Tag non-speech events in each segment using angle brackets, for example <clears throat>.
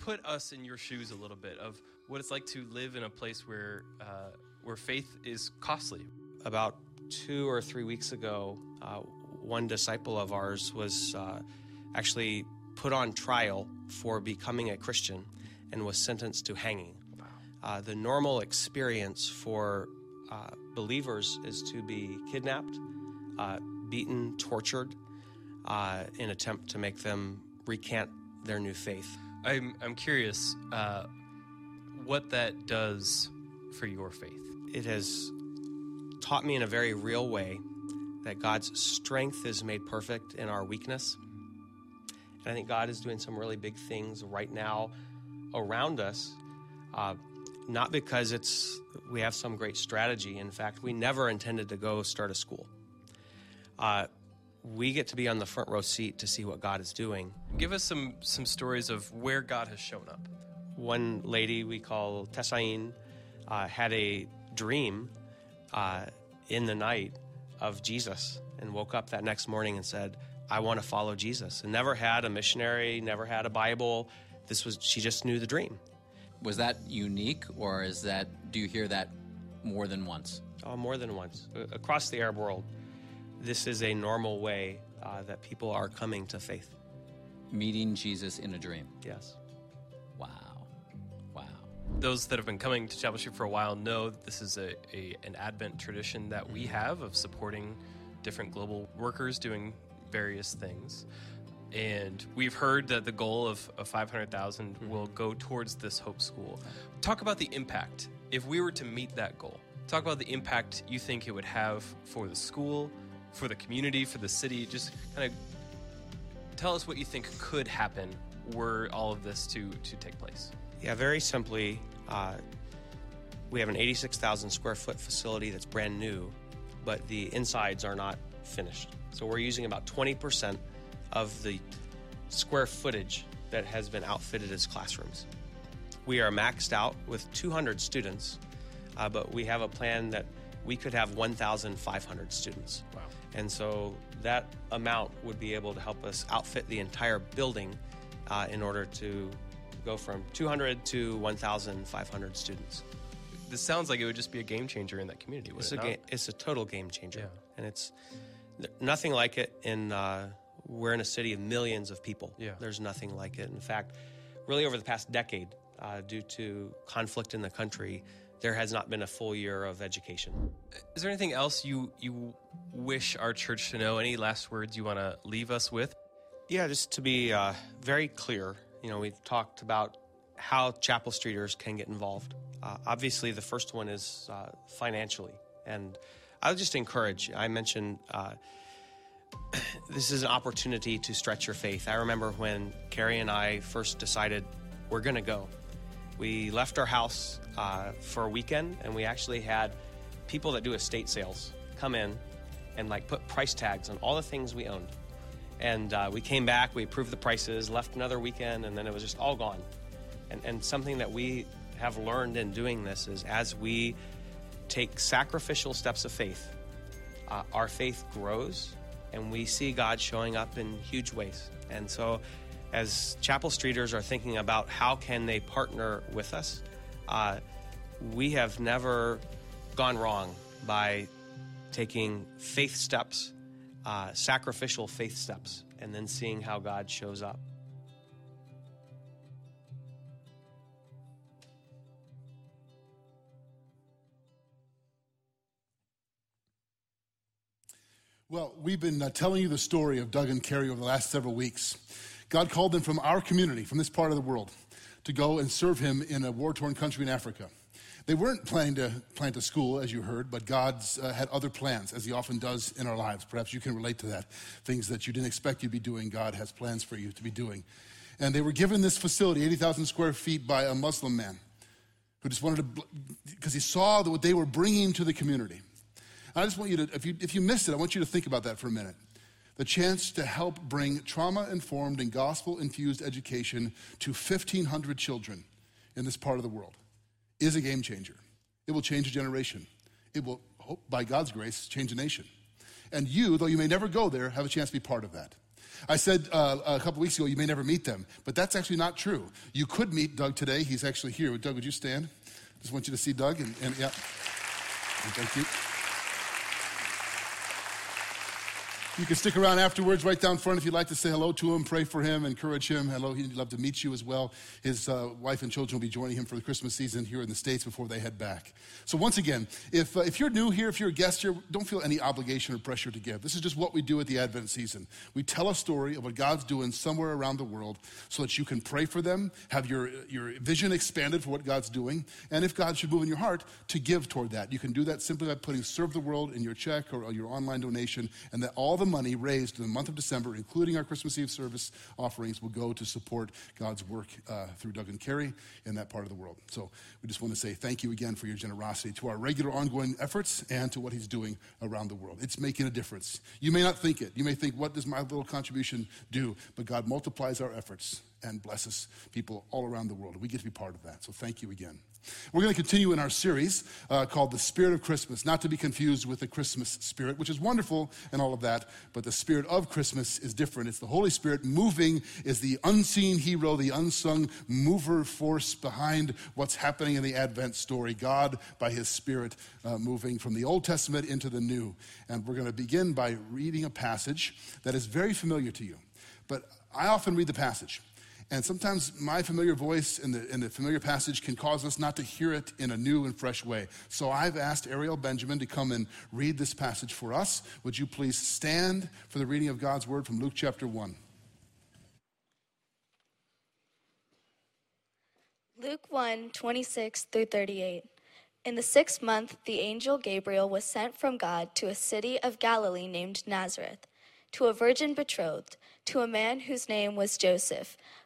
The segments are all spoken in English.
put us in your shoes a little bit of what it's like to live in a place where uh, where faith is costly. About two or three weeks ago, uh, one disciple of ours was uh, actually put on trial for becoming a Christian and was sentenced to hanging. Uh, the normal experience for uh, believers is to be kidnapped, uh, beaten, tortured, uh, in attempt to make them recant their new faith. I'm I'm curious uh, what that does for your faith. It has taught me in a very real way that God's strength is made perfect in our weakness. And I think God is doing some really big things right now around us. Uh, not because it's we have some great strategy. In fact, we never intended to go start a school. Uh, we get to be on the front row seat to see what God is doing. Give us some some stories of where God has shown up. One lady we call Tessain uh, had a dream uh, in the night of Jesus and woke up that next morning and said, "I want to follow Jesus." And never had a missionary, never had a Bible. This was she just knew the dream. Was that unique, or is that do you hear that more than once? Oh, more than once across the Arab world. This is a normal way uh, that people are coming to faith. Meeting Jesus in a dream. Yes. Wow. Wow. Those that have been coming to Chapel Street for a while know that this is a, a an Advent tradition that we have of supporting different global workers doing various things. And we've heard that the goal of, of 500,000 will go towards this Hope School. Talk about the impact. If we were to meet that goal, talk about the impact you think it would have for the school, for the community, for the city. Just kind of tell us what you think could happen were all of this to, to take place. Yeah, very simply, uh, we have an 86,000 square foot facility that's brand new, but the insides are not finished. So we're using about 20% of the square footage that has been outfitted as classrooms. We are maxed out with 200 students, uh, but we have a plan that we could have 1,500 students. Wow. And so that amount would be able to help us outfit the entire building uh, in order to go from 200 to 1,500 students. This sounds like it would just be a game changer in that community. It's it a, it's a total game changer. Yeah. And it's nothing like it in, uh, we're in a city of millions of people. Yeah. There's nothing like it. In fact, really over the past decade, uh, due to conflict in the country, there has not been a full year of education. Is there anything else you you wish our church to know? Any last words you want to leave us with? Yeah, just to be uh, very clear, you know, we've talked about how Chapel Streeters can get involved. Uh, obviously, the first one is uh, financially. And I would just encourage, I mentioned uh, <clears throat> this is an opportunity to stretch your faith. I remember when Carrie and I first decided we're going to go. We left our house uh, for a weekend, and we actually had people that do estate sales come in and like put price tags on all the things we owned. And uh, we came back, we approved the prices, left another weekend, and then it was just all gone. And, and something that we have learned in doing this is as we take sacrificial steps of faith, uh, our faith grows and we see God showing up in huge ways. And so, as Chapel Streeters are thinking about how can they partner with us, uh, we have never gone wrong by taking faith steps, uh, sacrificial faith steps, and then seeing how God shows up. Well, we've been uh, telling you the story of Doug and Carrie over the last several weeks. God called them from our community, from this part of the world, to go and serve Him in a war torn country in Africa. They weren't planning to plant a school, as you heard, but God's uh, had other plans, as He often does in our lives. Perhaps you can relate to that. Things that you didn't expect you'd be doing, God has plans for you to be doing. And they were given this facility, 80,000 square feet, by a Muslim man who just wanted to, because he saw what they were bringing to the community. I just want you to, if you, if you missed it, I want you to think about that for a minute. The chance to help bring trauma informed and gospel infused education to 1,500 children in this part of the world is a game changer. It will change a generation. It will, by God's grace, change a nation. And you, though you may never go there, have a chance to be part of that. I said uh, a couple weeks ago you may never meet them, but that's actually not true. You could meet Doug today. He's actually here. Doug, would you stand? Just want you to see Doug, and, and yeah. Thank you. You can stick around afterwards, right down front, if you'd like to say hello to him, pray for him, encourage him. Hello, he'd love to meet you as well. His uh, wife and children will be joining him for the Christmas season here in the States before they head back. So, once again, if, uh, if you're new here, if you're a guest here, don't feel any obligation or pressure to give. This is just what we do at the Advent season. We tell a story of what God's doing somewhere around the world so that you can pray for them, have your, your vision expanded for what God's doing, and if God should move in your heart, to give toward that. You can do that simply by putting Serve the World in your check or your online donation, and that all the money raised in the month of December, including our Christmas Eve service offerings, will go to support God's work uh, through Doug and Carrie in that part of the world. So we just want to say thank you again for your generosity to our regular ongoing efforts and to what He's doing around the world. It's making a difference. You may not think it. You may think, what does my little contribution do? But God multiplies our efforts and blesses people all around the world. We get to be part of that. So thank you again. We're going to continue in our series uh, called The Spirit of Christmas, not to be confused with the Christmas spirit, which is wonderful and all of that, but the spirit of Christmas is different. It's the Holy Spirit moving, is the unseen hero, the unsung mover force behind what's happening in the Advent story. God, by His Spirit, uh, moving from the Old Testament into the New. And we're going to begin by reading a passage that is very familiar to you. But I often read the passage. And sometimes my familiar voice in the, in the familiar passage can cause us not to hear it in a new and fresh way. So I've asked Ariel Benjamin to come and read this passage for us. Would you please stand for the reading of God's word from Luke chapter 1? Luke 1 26 through 38. In the sixth month, the angel Gabriel was sent from God to a city of Galilee named Nazareth, to a virgin betrothed, to a man whose name was Joseph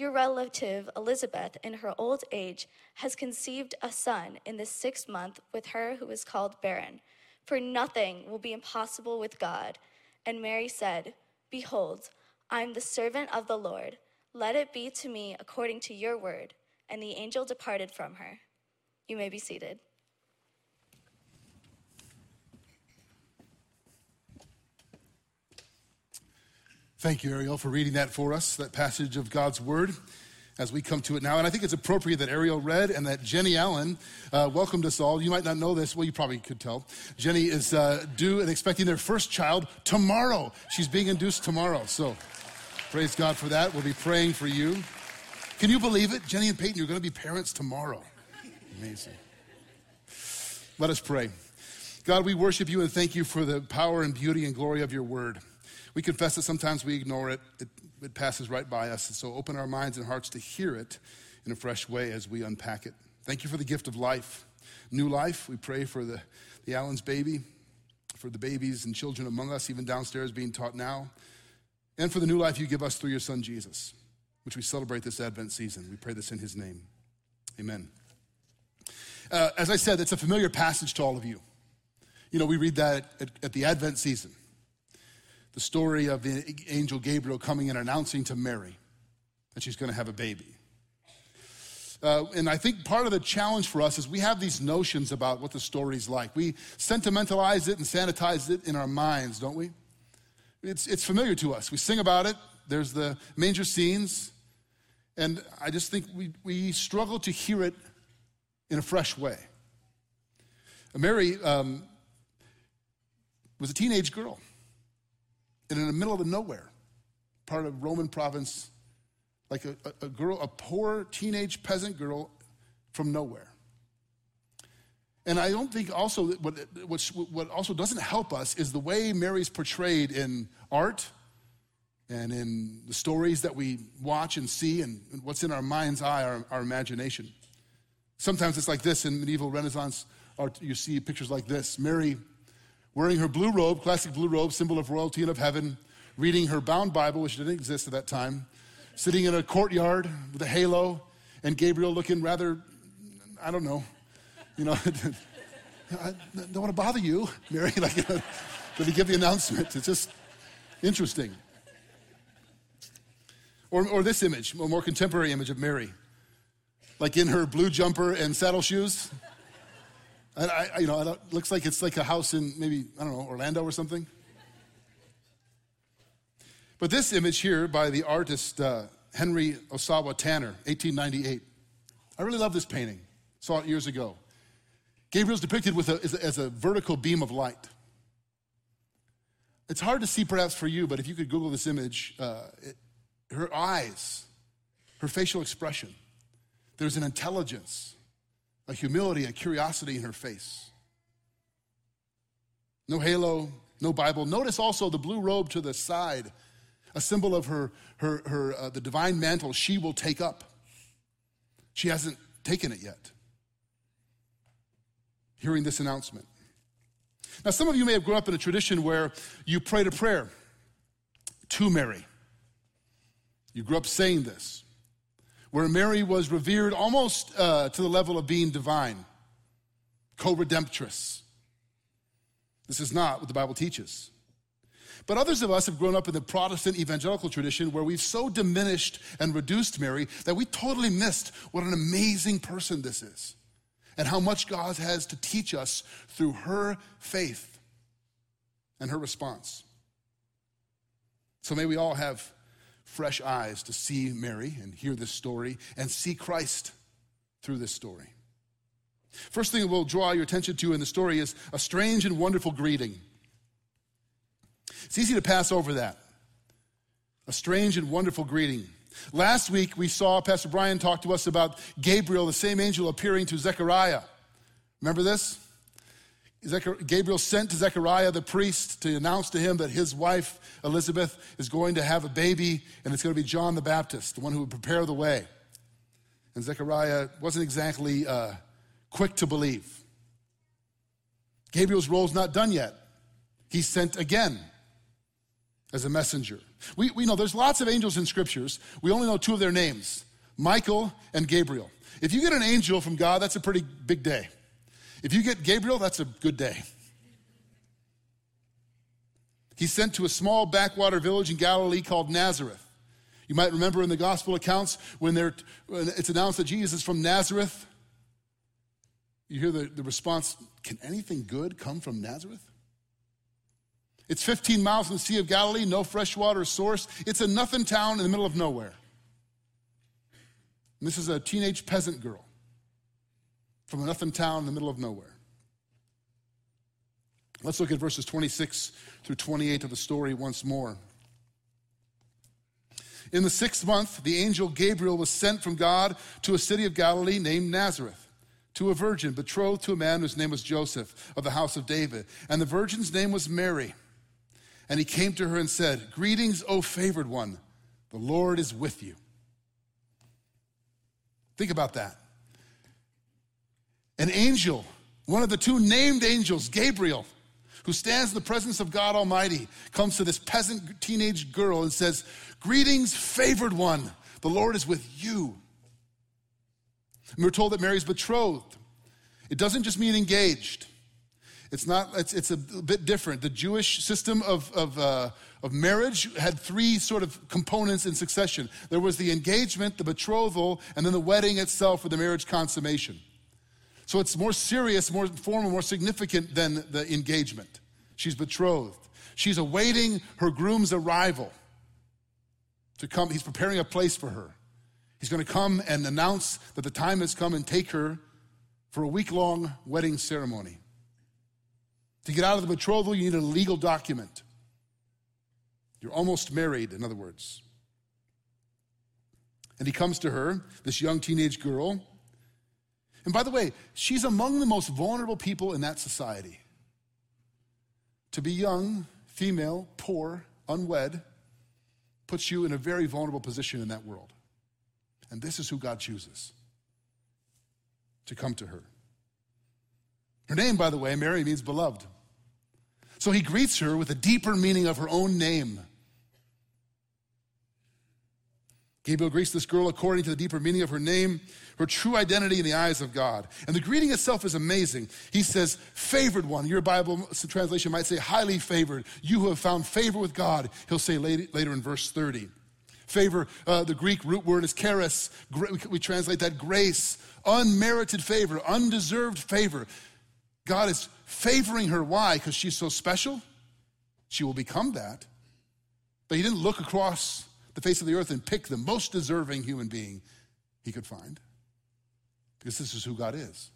your relative Elizabeth, in her old age, has conceived a son in the sixth month with her who is called barren. For nothing will be impossible with God. And Mary said, Behold, I am the servant of the Lord. Let it be to me according to your word. And the angel departed from her. You may be seated. Thank you, Ariel, for reading that for us, that passage of God's Word as we come to it now. And I think it's appropriate that Ariel read and that Jenny Allen uh, welcomed us all. You might not know this. Well, you probably could tell. Jenny is uh, due and expecting their first child tomorrow. She's being induced tomorrow. So praise God for that. We'll be praying for you. Can you believe it? Jenny and Peyton, you're going to be parents tomorrow. Amazing. Let us pray. God, we worship you and thank you for the power and beauty and glory of your word. We confess that sometimes we ignore it, it, it passes right by us. And so open our minds and hearts to hear it in a fresh way as we unpack it. Thank you for the gift of life, new life. We pray for the, the Allen's baby, for the babies and children among us, even downstairs being taught now, and for the new life you give us through your son Jesus, which we celebrate this Advent season. We pray this in his name. Amen. Uh, as I said, it's a familiar passage to all of you. You know, we read that at, at the Advent season the story of the angel Gabriel coming and announcing to Mary that she's going to have a baby. Uh, and I think part of the challenge for us is we have these notions about what the story's like. We sentimentalize it and sanitize it in our minds, don't we? It's, it's familiar to us. We sing about it. There's the manger scenes. And I just think we, we struggle to hear it in a fresh way. Mary um, was a teenage girl and in the middle of nowhere, part of Roman province like a, a girl, a poor teenage peasant girl from nowhere. And I don't think also what, what, what also doesn't help us is the way Mary's portrayed in art and in the stories that we watch and see and what's in our mind's eye, our, our imagination. Sometimes it's like this in medieval Renaissance art, you see pictures like this Mary wearing her blue robe, classic blue robe, symbol of royalty and of heaven, reading her bound Bible, which didn't exist at that time, sitting in a courtyard with a halo, and Gabriel looking rather, I don't know, you know, <laughs> I don't want to bother you, Mary. <laughs> Like, did he give the announcement? It's just interesting. Or, or this image, a more contemporary image of Mary, like in her blue jumper and saddle shoes. I, I, you know, it looks like it's like a house in maybe, I don't know, Orlando or something. But this image here by the artist uh, Henry Ossawa Tanner, 1898. I really love this painting. Saw it years ago. Gabriel's depicted with a, as, a, as a vertical beam of light. It's hard to see perhaps for you, but if you could Google this image, uh, it, her eyes, her facial expression, there's an intelligence, a humility, a curiosity in her face. No halo, no Bible. Notice also the blue robe to the side, a symbol of her, her, her uh, the divine mantle she will take up. She hasn't taken it yet. Hearing this announcement. Now, some of you may have grown up in a tradition where you prayed a prayer to Mary. You grew up saying this, where Mary was revered almost uh, to the level of being divine, co redemptress. This is not what the Bible teaches. But others of us have grown up in the Protestant evangelical tradition where we've so diminished and reduced Mary that we totally missed what an amazing person this is and how much God has to teach us through her faith and her response. So may we all have fresh eyes to see Mary and hear this story and see Christ through this story. First thing we'll draw your attention to in the story is a strange and wonderful greeting. It's easy to pass over that. A strange and wonderful greeting. Last week, we saw Pastor Brian talk to us about Gabriel, the same angel appearing to Zechariah. Remember this? Gabriel sent to Zechariah the priest to announce to him that his wife Elizabeth is going to have a baby, and it's going to be John the Baptist, the one who would prepare the way. And Zechariah wasn't exactly uh, quick to believe. Gabriel's role's not done yet. He's sent again as a messenger. We, we know there's lots of angels in scriptures. We only know two of their names Michael and Gabriel. If you get an angel from God, that's a pretty big day. If you get Gabriel, that's a good day. He's sent to a small backwater village in Galilee called Nazareth. You might remember in the gospel accounts when, when it's announced that Jesus is from Nazareth, you hear the, the response Can anything good come from Nazareth? It's 15 miles from the Sea of Galilee, no freshwater source. It's a nothing town in the middle of nowhere. And this is a teenage peasant girl from a nothing town in the middle of nowhere. Let's look at verses 26 through 28 of the story once more. In the sixth month, the angel Gabriel was sent from God to a city of Galilee named Nazareth to a virgin betrothed to a man whose name was Joseph of the house of David. And the virgin's name was Mary. And he came to her and said, Greetings, O favored one, the Lord is with you. Think about that. An angel, one of the two named angels, Gabriel, who stands in the presence of God Almighty, comes to this peasant teenage girl and says, Greetings, favored one, the Lord is with you. And we're told that Mary's betrothed. It doesn't just mean engaged. It's not. It's, it's a bit different. The Jewish system of of, uh, of marriage had three sort of components in succession. There was the engagement, the betrothal, and then the wedding itself, or the marriage consummation. So it's more serious, more formal, more significant than the engagement. She's betrothed. She's awaiting her groom's arrival to come. He's preparing a place for her. He's going to come and announce that the time has come and take her for a week long wedding ceremony. To get out of the betrothal, you need a legal document. You're almost married, in other words. And he comes to her, this young teenage girl. And by the way, she's among the most vulnerable people in that society. To be young, female, poor, unwed, puts you in a very vulnerable position in that world. And this is who God chooses to come to her. Her name, by the way, Mary, means beloved. So he greets her with a deeper meaning of her own name. Gabriel greets this girl according to the deeper meaning of her name, her true identity in the eyes of God. And the greeting itself is amazing. He says, favored one. Your Bible translation might say, highly favored. You who have found favor with God, he'll say later in verse 30. Favor, uh, the Greek root word is charis. We translate that grace, unmerited favor, undeserved favor. God is favoring her. Why? Because she's so special? She will become that. But he didn't look across the face of the earth and pick the most deserving human being he could find. Because this is who God is.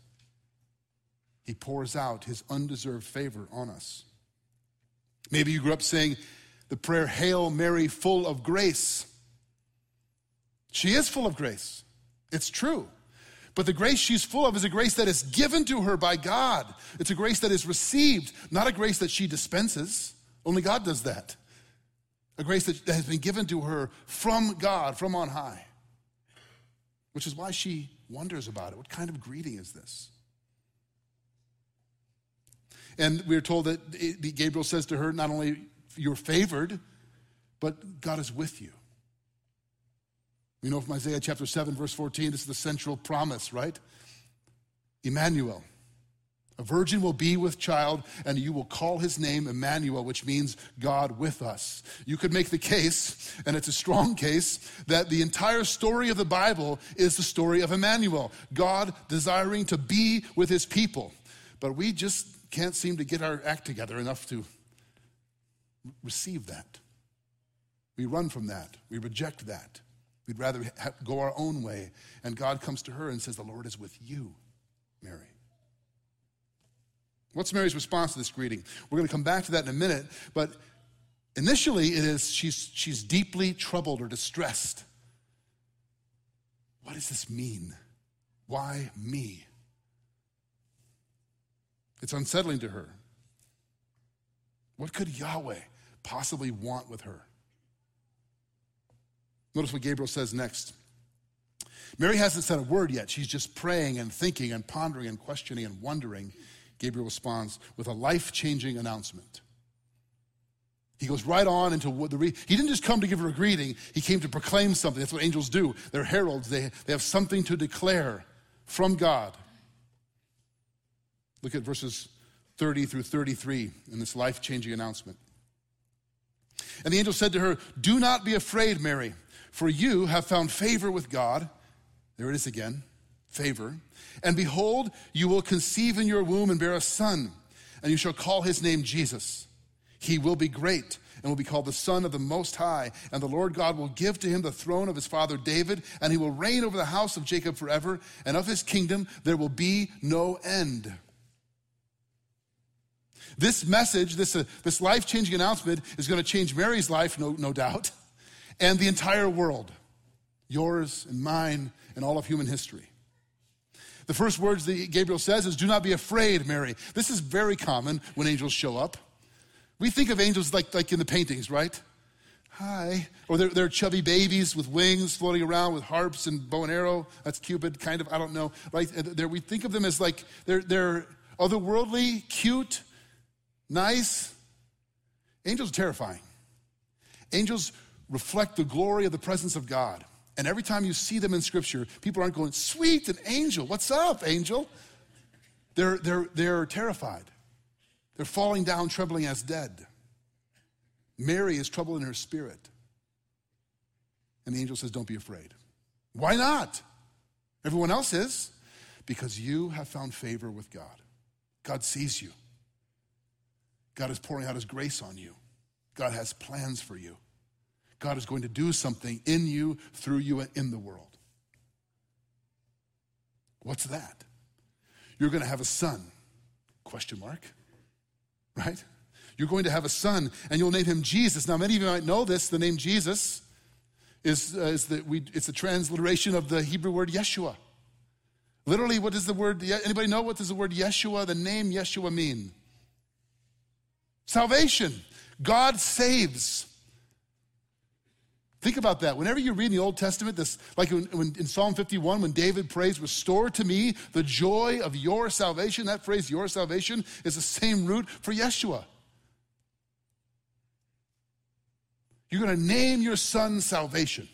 He pours out his undeserved favor on us. Maybe you grew up saying the prayer, Hail Mary, full of grace. She is full of grace. It's true. But the grace she's full of is a grace that is given to her by God. It's a grace that is received, not a grace that she dispenses. Only God does that a grace that has been given to her from God, from on high, which is why she wonders about it. What kind of greeting is this? And we're told that Gabriel says to her, not only you're favored, but God is with you. We know from Isaiah chapter 7, verse 14, this is the central promise, right? Emmanuel. A virgin will be with child, and you will call his name Emmanuel, which means God with us. You could make the case, and it's a strong case, that the entire story of the Bible is the story of Emmanuel, God desiring to be with his people. But we just can't seem to get our act together enough to receive that. We run from that, we reject that. We'd rather go our own way. And God comes to her and says, The Lord is with you, Mary. What's Mary's response to this greeting? We're going to come back to that in a minute, but initially it is she's, she's deeply troubled or distressed. What does this mean? Why me? It's unsettling to her. What could Yahweh possibly want with her? Notice what Gabriel says next. Mary hasn't said a word yet. She's just praying and thinking and pondering and questioning and wondering. Gabriel responds with a life changing announcement. He goes right on into what the re- he didn't just come to give her a greeting, he came to proclaim something. That's what angels do. They're heralds, they, they have something to declare from God. Look at verses 30 through 33 in this life changing announcement. And the angel said to her, Do not be afraid, Mary, for you have found favor with God. There it is again favor. And behold, you will conceive in your womb and bear a son, and you shall call his name Jesus. He will be great and will be called the Son of the Most High. And the Lord God will give to him the throne of his father David, and he will reign over the house of Jacob forever, and of his kingdom there will be no end. This message, this, uh, this life changing announcement, is going to change Mary's life, no, no doubt, and the entire world yours and mine and all of human history. The first words that Gabriel says is, Do not be afraid, Mary. This is very common when angels show up. We think of angels like, like in the paintings, right? Hi. Or they're, they're chubby babies with wings floating around with harps and bow and arrow. That's Cupid, kind of, I don't know. Right? Uh, they're, we think of them as like they're, they're otherworldly, cute, nice. Angels are terrifying. Angels reflect the glory of the presence of God. And every time you see them in Scripture, people aren't going, sweet, an angel. What's up, angel? They're, they're, they're terrified. They're falling down, trembling as dead. Mary is troubled in her spirit. And the angel says, Don't be afraid. Why not? Everyone else is. Because you have found favor with God. God sees you. God is pouring out his grace on you. God has plans for you. God is going to do something in you, through you, and in the world. What's that? You're going to have a son. Question mark. Right? You're going to have a son, and you'll name him Jesus. Now, many of you might know this, the name Jesus. is, uh, is the, we, it's a transliteration of the Hebrew word Yeshua. Literally, what does the word, anybody know what does the word Yeshua, the name Yeshua mean? Salvation. God saves. Think about that. Whenever you read in the Old Testament, this, like when, when, in Psalm 51, when David prays, Restore to me the joy of your salvation, that phrase, your salvation, is the same root for Yeshua. You're going to name your son salvation.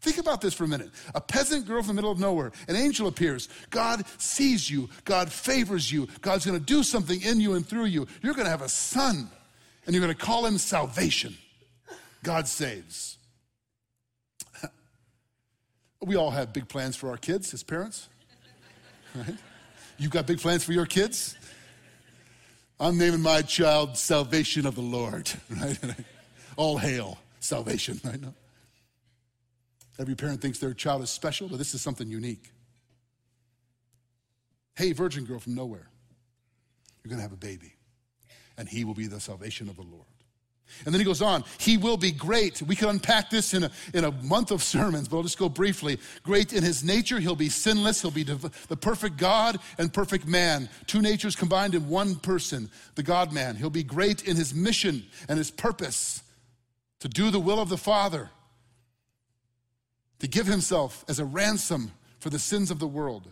Think about this for a minute. A peasant girl from the middle of nowhere, an angel appears. God sees you, God favors you, God's going to do something in you and through you. You're going to have a son, and you're going to call him salvation. God saves. We all have big plans for our kids as parents, right? You've got big plans for your kids? I'm naming my child Salvation of the Lord, right? <laughs> All hail salvation, right? now. Every parent thinks their child is special, but this is something unique. Hey, virgin girl from nowhere, you're going to have a baby, and he will be the salvation of the Lord. And then he goes on, he will be great. We could unpack this in a, in a month of <laughs> sermons, but I'll just go briefly. Great in his nature, he'll be sinless, he'll be the perfect God and perfect man. Two natures combined in one person, the God man. He'll be great in his mission and his purpose to do the will of the Father to give himself as a ransom for the sins of the world.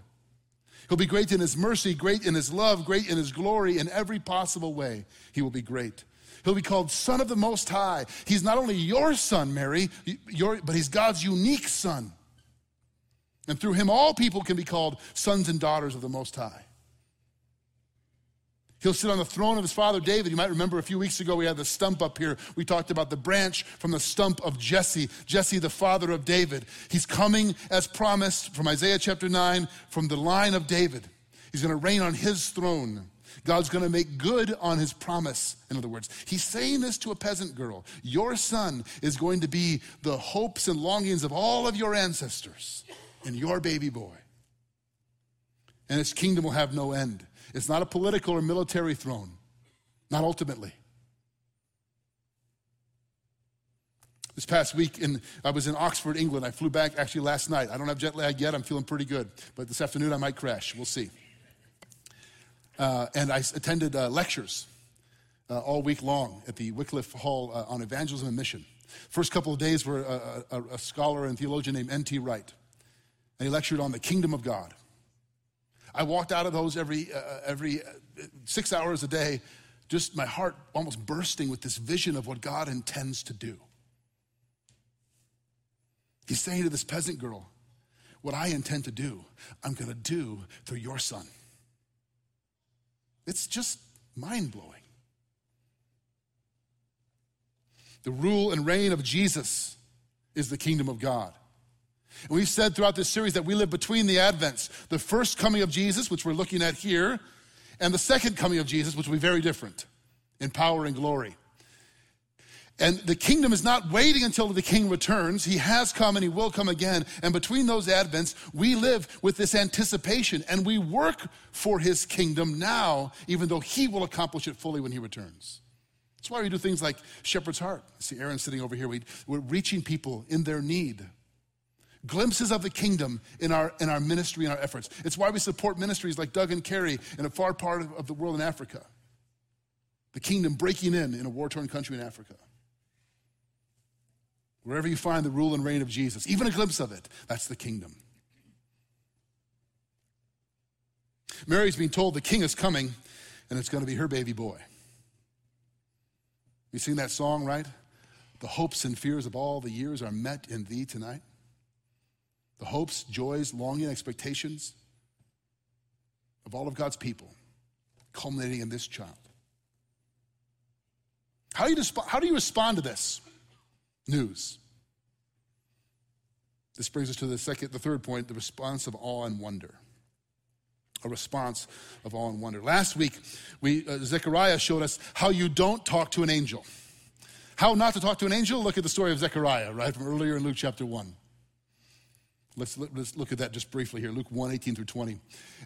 He'll be great in his mercy, great in his love, great in his glory, in every possible way. He will be great. He'll be called Son of the Most High. He's not only your son, Mary, your, but he's God's unique son. And through him, all people can be called sons and daughters of the Most High. He'll sit on the throne of his father David. You might remember a few weeks ago we had the stump up here. We talked about the branch from the stump of Jesse, Jesse, the father of David. He's coming as promised from Isaiah chapter 9 from the line of David. He's going to reign on his throne. God's going to make good on his promise, in other words. He's saying this to a peasant girl Your son is going to be the hopes and longings of all of your ancestors and your baby boy. And his kingdom will have no end. It's not a political or military throne, not ultimately. This past week, in, I was in Oxford, England. I flew back actually last night. I don't have jet lag yet. I'm feeling pretty good. But this afternoon, I might crash. We'll see. Uh, and I attended uh, lectures uh, all week long at the Wycliffe Hall uh, on evangelism and mission. First couple of days were a, a, a scholar and theologian named N.T. Wright. And he lectured on the kingdom of God. I walked out of those every, uh, uh, every six hours a day, just my heart almost bursting with this vision of what God intends to do. He's saying to this peasant girl, What I intend to do, I'm going to do through your son. It's just mind blowing. The rule and reign of Jesus is the kingdom of God. And we've said throughout this series that we live between the advents the first coming of Jesus, which we're looking at here, and the second coming of Jesus, which will be very different in power and glory. And the kingdom is not waiting until the king returns. He has come and he will come again. And between those advents, we live with this anticipation and we work for his kingdom now, even though he will accomplish it fully when he returns. That's why we do things like Shepherd's Heart. See Aaron sitting over here. We, are reaching people in their need glimpses of the kingdom in our, in our ministry and our efforts. It's why we support ministries like Doug and Carrie in a far part of, of the world in Africa. The kingdom breaking in in a war torn country in Africa. Wherever you find the rule and reign of Jesus, even a glimpse of it, that's the kingdom. Mary's being told the king is coming and it's going to be her baby boy. You sing that song, right? The hopes and fears of all the years are met in thee tonight the hopes, joys, longing, expectations of all of God's people, culminating in this child. How do you, how do you respond to this news? This brings us to the second, the third point, the response of awe and wonder. A response of awe and wonder. Last week, we, uh, Zechariah showed us how you don't talk to an angel. How not to talk to an angel? Look at the story of Zechariah, right, from earlier in Luke chapter 1. Let's, let's look at that just briefly here Luke 1 18 through 20.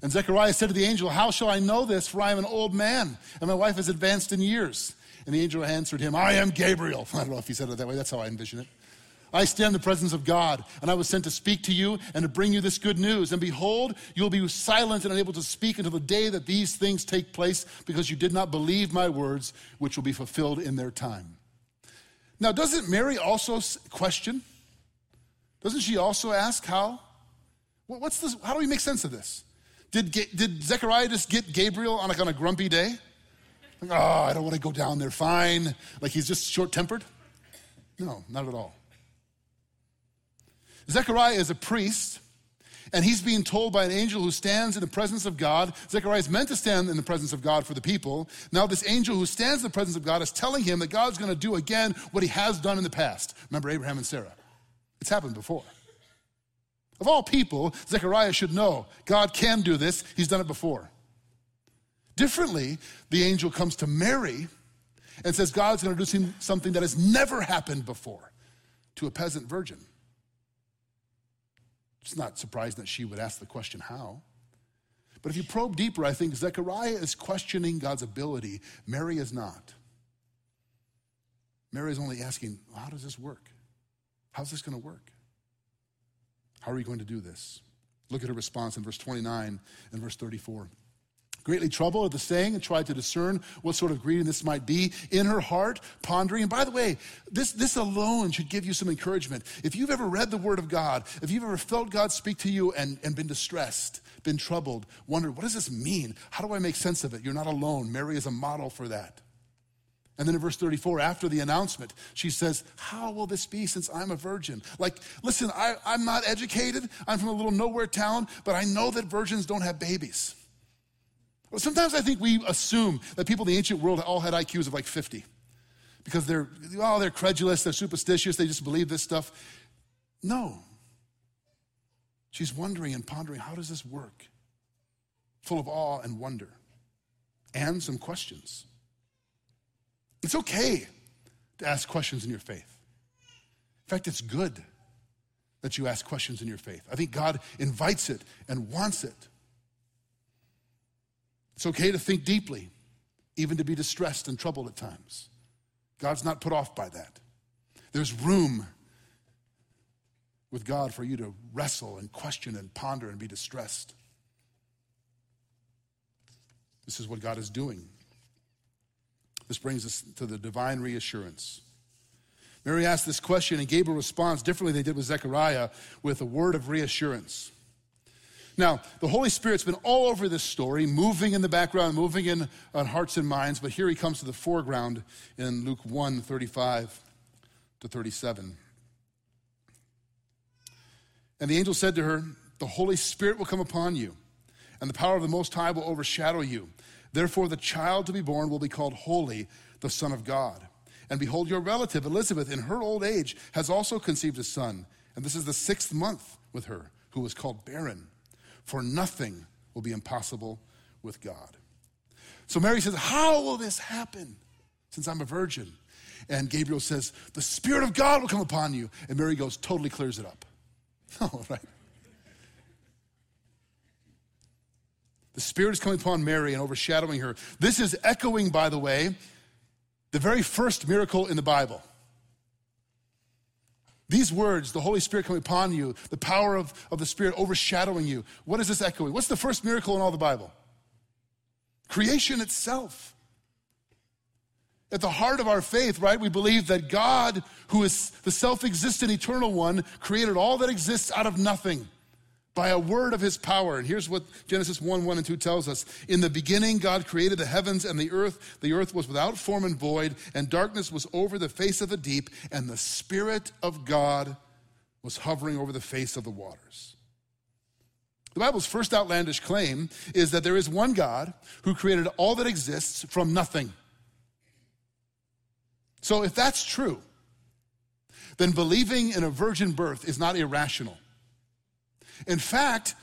And Zechariah said to the angel, How shall I know this? For I am an old man, and my wife is advanced in years. And the angel answered him, I am Gabriel. <laughs> I don't know if he said it that way, that's how I envision it. I stand in the presence of God, and I was sent to speak to you and to bring you this good news. And behold, you will be silent and unable to speak until the day that these things take place, because you did not believe my words, which will be fulfilled in their time. Now, doesn't Mary also question? Doesn't she also ask how? What's this? How do we make sense of this? Did, did Zechariah just get Gabriel on like on a grumpy day? Oh, I don't want to go down there. Fine. Like he's just short tempered? No, not at all. Zechariah is a priest, and he's being told by an angel who stands in the presence of God. Zechariah is meant to stand in the presence of God for the people. Now, this angel who stands in the presence of God is telling him that God's going to do again what he has done in the past. Remember Abraham and Sarah? It's happened before. Of all people, Zechariah should know God can do this, he's done it before. Differently, the angel comes to Mary and says God's going to do something that has never happened before to a peasant virgin. It's not surprising that she would ask the question, how? But if you probe deeper, I think Zechariah is questioning God's ability. Mary is not. Mary is only asking, well, how does this work? How's this going to work? How are you going to do this? Look at her response in verse 29 and verse 34 greatly troubled at the saying and tried to discern what sort of greeting this might be in her heart, pondering. And by the way, this, this alone should give you some encouragement. If you've ever read the Word of God, if you've ever felt God speak to you and, and been distressed, been troubled, wondered, what does this mean? How do I make sense of it? You're not alone. Mary is a model for that. And then in verse 34, after the announcement, she says, How will this be since I'm a virgin? Like, listen, I, am not educated. I'm from a little nowhere town, but I know that virgins don't have babies. Well, sometimes I think we assume that people in the ancient world all had IQs of like 50 because they're, oh, they're credulous, they're superstitious, they just believe this stuff. No. She's wondering and pondering how does this work? Full of awe and wonder and some questions. It's okay to ask questions in your faith. In fact, it's good that you ask questions in your faith. I think God invites it and wants it. It's okay to think deeply, even to be distressed and troubled at times. God's not put off by that. There's room with God for you to wrestle and question and ponder and be distressed. This is what God is doing. This brings us to the divine reassurance. Mary asked this question, and Gabriel responds differently than they did with Zechariah with a word of reassurance. Now, the Holy Spirit's been all over this story, moving in the background, moving in on hearts and minds, but here he comes to the foreground in Luke 1 35 to 37. And the angel said to her, The Holy Spirit will come upon you, and the power of the Most High will overshadow you. Therefore, the child to be born will be called Holy, the Son of God. And behold, your relative Elizabeth, in her old age, has also conceived a son, and this is the sixth month with her, who was called barren for nothing will be impossible with God. So Mary says, How will this happen since I'm a virgin? And Gabriel says, The Spirit of God will come upon you. And Mary goes, totally clears it up. <laughs> Oh, right. The Spirit is coming upon Mary and overshadowing her. This is echoing, by the way, the very first miracle in the Bible. These words, the Holy Spirit coming upon you, the power of, of the Spirit overshadowing you, what is this echoing? What's the first miracle in all the Bible? Creation itself. At the heart of our faith, right, we believe that God, who is the self existent eternal one, created all that exists out of nothing by a word of his power. And here's what Genesis 1 1 and 2 tells us In the beginning, God created the heavens and the earth. The earth was without form and void, and darkness was over the face of the deep, and the Spirit of God was hovering over the face of the waters. The Bible's first outlandish claim is that there is one God who created all that exists from nothing. So, if that's true, then believing in a virgin birth is not irrational. In fact,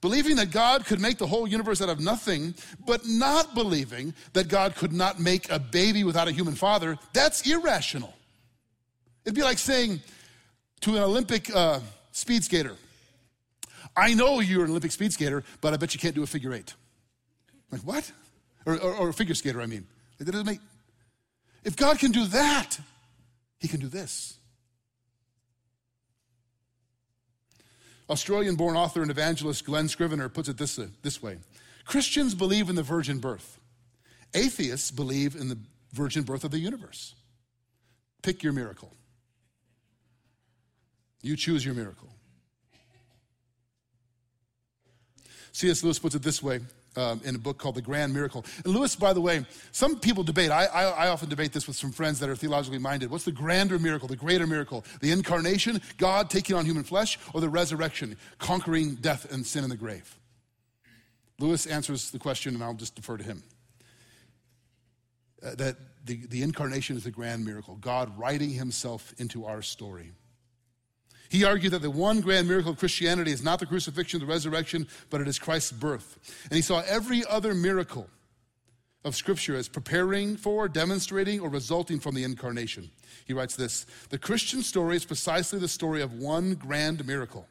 believing that God could make the whole universe out of nothing, but not believing that God could not make a baby without a human father, that's irrational. It'd be like saying to an Olympic uh, speed skater, I know you're an Olympic speed skater, but I bet you can't do a figure eight. Like, what? Or, or, or a figure skater, I mean. Doesn't make. If God can do that, He can do this. Australian born author and evangelist Glen Scrivener puts it this, this way Christians believe in the virgin birth, atheists believe in the virgin birth of the universe. Pick your miracle. You choose your miracle. C.S. Lewis puts it this way um, in a book called The Grand Miracle. And Lewis, by the way, some people debate, I, I, I, often debate this with some friends that are theologically minded. What's the grander miracle, the greater miracle? The incarnation, God taking on human flesh, or the resurrection, conquering death and sin in the grave? Lewis answers the question, and I'll just defer to him. Uh, that the, the incarnation is the grand miracle, God writing himself into our story. He argued that the one grand miracle of Christianity is not the crucifixion, the resurrection, but it is Christ's birth. And he saw every other miracle of Scripture as preparing for, demonstrating, or resulting from the incarnation. He writes this The Christian story is precisely the story of one grand miracle.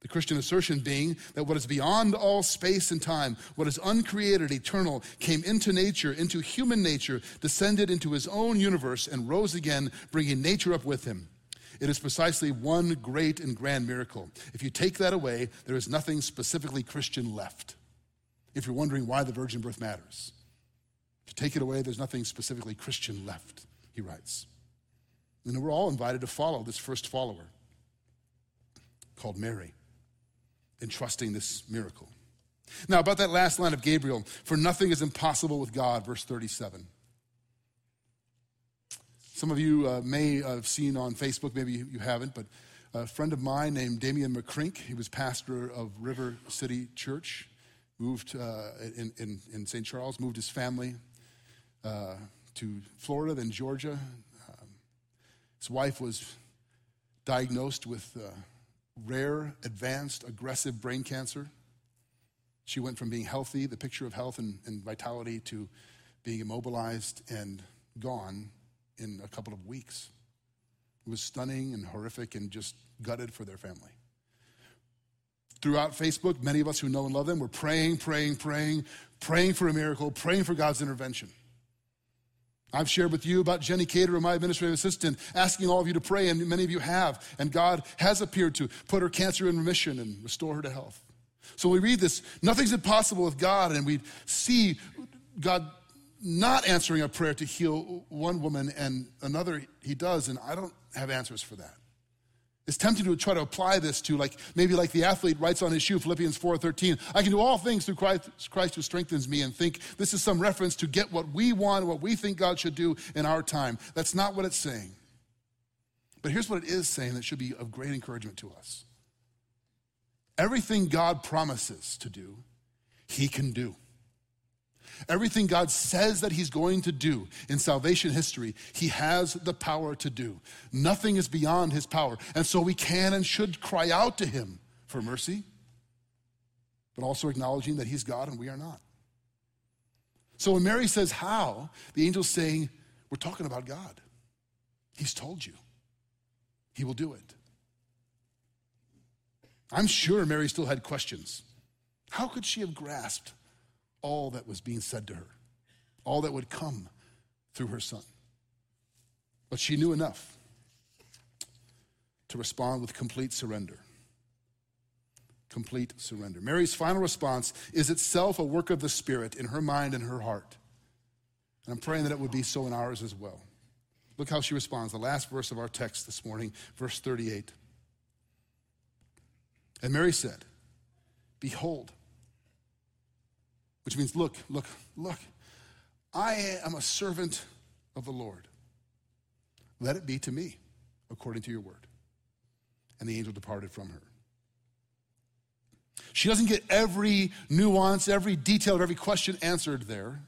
The Christian assertion being that what is beyond all space and time, what is uncreated, eternal, came into nature, into human nature, descended into his own universe, and rose again, bringing nature up with him. It is precisely one great and grand miracle. If you take that away, there is nothing specifically Christian left. If you're wondering why the virgin birth matters, if you take it away, there's nothing specifically Christian left, he writes. And we're all invited to follow this first follower called Mary in trusting this miracle. Now, about that last line of Gabriel, for nothing is impossible with God, verse 37. Some of you uh, may have seen on Facebook, maybe you haven't, but a friend of mine named Damian McCrink, he was pastor of River City Church, moved uh, in, in, in, St. Charles, moved his family uh, to Florida, then Georgia. Um, his wife was diagnosed with uh, rare, advanced, aggressive brain cancer. She went from being healthy, the picture of health and, and vitality, to being immobilized and gone in a couple of weeks. It was stunning and horrific and just gutted for their family. Throughout Facebook, many of us who know and love them were praying, praying, praying, praying for a miracle, praying for God's intervention. I've shared with you about Jenny Cater, my administrative assistant, asking all of you to pray, and many of you have. And God has appeared to put her cancer in remission and restore her to health. So we read this nothing's impossible with God, and we see God not answering a prayer to heal one woman and another he does, and I don't have answers for that. It's tempting to try to apply this to like maybe like the athlete writes on his shoe, Philippians 4:13, I can do all things through Christ, Christ who strengthens me, and think this is some reference to get what we want, what we think God should do in our time. That's not what it's saying. But here's what it is saying that should be of great encouragement to us. Everything God promises to do, he can do. Everything God says that He's going to do in salvation history, He has the power to do. Nothing is beyond His power. And so we can and should cry out to Him for mercy, but also acknowledging that He's God and we are not. So when Mary says, How? the angel's saying, We're talking about God. He's told you, He will do it. I'm sure Mary still had questions. How could she have grasped all that was being said to her, all that would come through her son. But she knew enough to respond with complete surrender. Complete surrender. Mary's final response is itself a work of the Spirit in her mind and her heart. And I'm praying that it would be so in ours as well. Look how she responds. The last verse of our text this morning, verse 38. And Mary said, Behold, which means, look, look, look, I am a servant of the Lord. Let it be to me according to your word. And the angel departed from her. She doesn't get every nuance, every detail of every question answered there,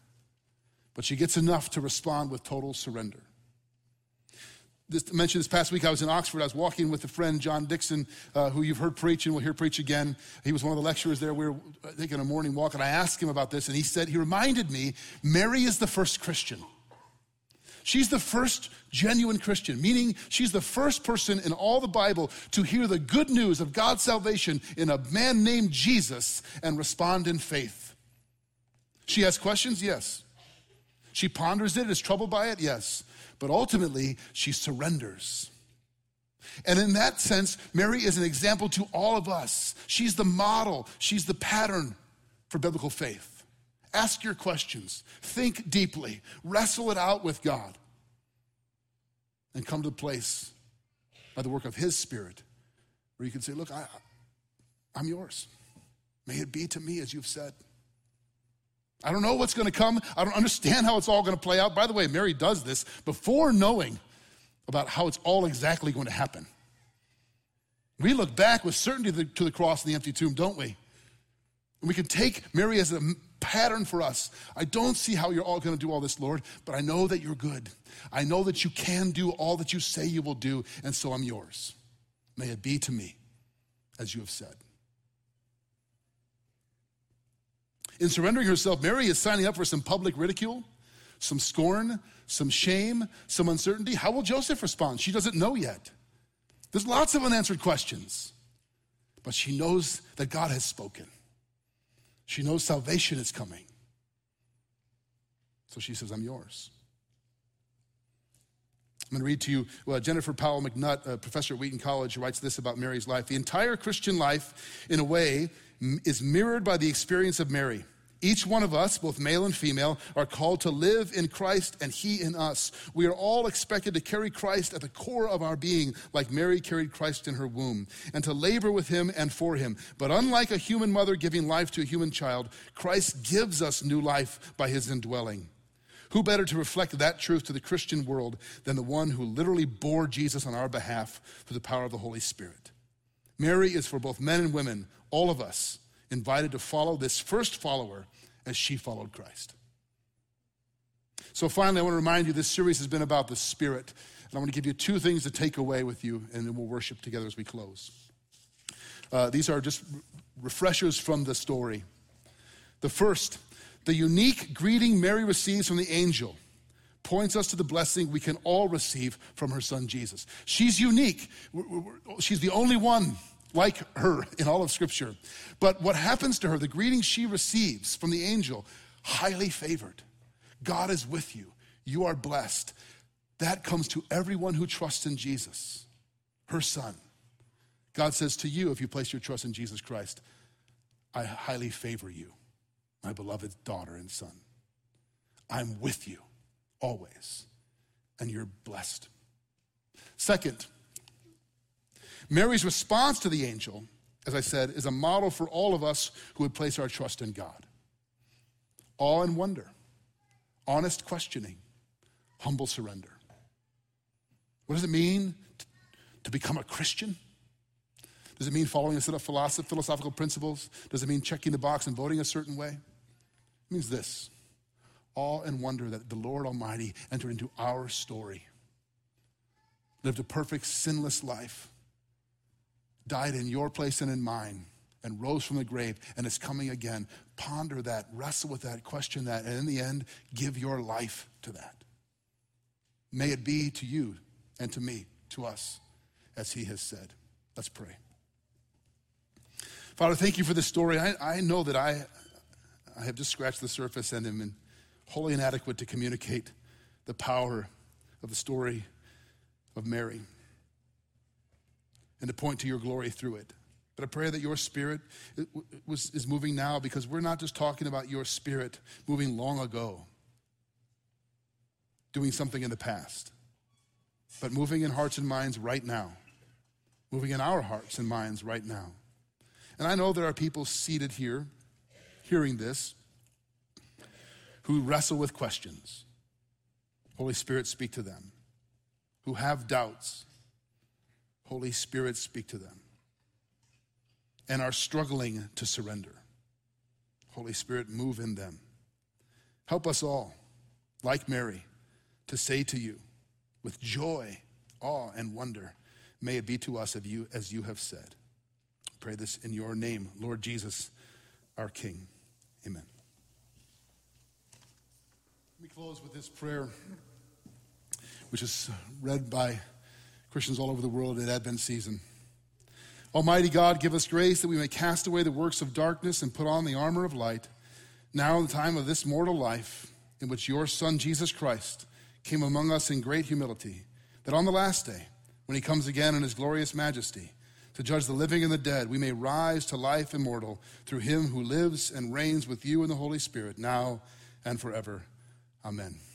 but she gets enough to respond with total surrender this, mentioned this past week, I was in Oxford. I was walking with a friend, John Dickson, uh, who you've heard preach and will hear preach again. He was one of the lecturers there. We were taking a morning walk, and I asked him about this, and he said, he reminded me, Mary is the first Christian. She's the first genuine Christian, meaning she's the first person in all the Bible to hear the good news of God's salvation in a man named Jesus and respond in faith. She has questions? Yes. She ponders it, is troubled by it? Yes but ultimately she surrenders. And in that sense, Mary is an example to all of us. She's the model, she's the pattern for biblical faith. Ask your questions, think deeply, wrestle it out with God, and come to the place by the work of His Spirit where you can say, Look, I, I'm yours. May it be to me as you've said. I don't know what's going to come. I don't understand how it's all going to play out. By the way, Mary does this before knowing about how it's all exactly going to happen. We look back with certainty to the, cross and the empty tomb, don't we? And we can take Mary as a pattern for us. I don't see how you're all going to do all this, Lord, but I know that you're good. I know that you can do all that you say you will do, and so I'm yours. May it be to me as you have said. In surrendering herself, Mary is signing up for some public ridicule, some scorn, some shame, some uncertainty. How will Joseph respond? She doesn't know yet. There's lots of unanswered questions, but she knows that God has spoken. She knows salvation is coming. So she says, I'm yours. I'm going to read to you well, Jennifer Powell McNutt, a professor at Wheaton College, who writes this about Mary's life. The entire Christian life, in a way, is mirrored by the experience of Mary. Each one of us, both male and female, are called to live in Christ and He in us. We are all expected to carry Christ at the core of our being, like Mary carried Christ in her womb, and to labor with Him and for Him. But unlike a human mother giving life to a human child, Christ gives us new life by His indwelling. Who better to reflect that truth to the Christian world than the one who literally bore Jesus on our behalf through the power of the Holy Spirit? Mary is for both men and women, all of us, invited to follow this first follower as she followed Christ. So, finally, I want to remind you this series has been about the Spirit. And I want to give you two things to take away with you, and then we'll worship together as we close. Uh, these are just refreshers from the story. The first, the unique greeting Mary receives from the angel points us to the blessing we can all receive from her son Jesus. She's unique. She's the only one like her <laughs> in all of Scripture. But what happens to her, the greeting she receives from the angel, highly favored. God is with you. You are blessed. That comes to everyone who trusts in Jesus, her son. God says to you, if you place your trust in Jesus Christ, I highly favor you, my beloved daughter and son. I'm with you always, and you're blessed. Second, Mary's response to the angel, as I said, is a model for all of us who would place our trust in God. Awe and wonder, honest questioning, humble surrender. What does it mean to become a Christian? Does it mean following a set of philosophical principles? Does it mean checking the box and voting a certain way? It means this awe and wonder that the Lord Almighty entered into our story, lived a perfect, sinless life died in your place and in mine and rose from the grave and is coming again. Ponder that, wrestle with that, question that, and in the end, give your life to that. May it be to you and to me, to us, as he has said. Let's pray. Father, thank you for this story. I, I know that I, I have just scratched the surface and am wholly inadequate to communicate the power of the story of Mary and to point to your glory through it. But I pray that your spirit is moving now because we're not just talking about your spirit moving long ago, doing something in the past, but moving in hearts and minds right now, moving in our hearts and minds right now. And I know there are people seated here hearing this who wrestle with questions. Holy Spirit, speak to them. Who have doubts Holy Spirit, speak to them. And are struggling to surrender. Holy Spirit, move in them. Help us all, like Mary, to say to you with joy, awe, and wonder, may it be to us of you as you have said. Pray this in your name, Lord Jesus, our King. Amen. Let me close with this prayer, which is read by Christians all over the world at Advent season. Almighty God, give us grace that we may cast away the works of darkness and put on the armor of light, now in the time of this mortal life, in which your Son, Jesus Christ, came among us in great humility, that on the last day when he comes again in his glorious majesty to judge the living and the dead, we may rise to life immortal through him who lives and reigns with you in the Holy Spirit, now and forever. Amen.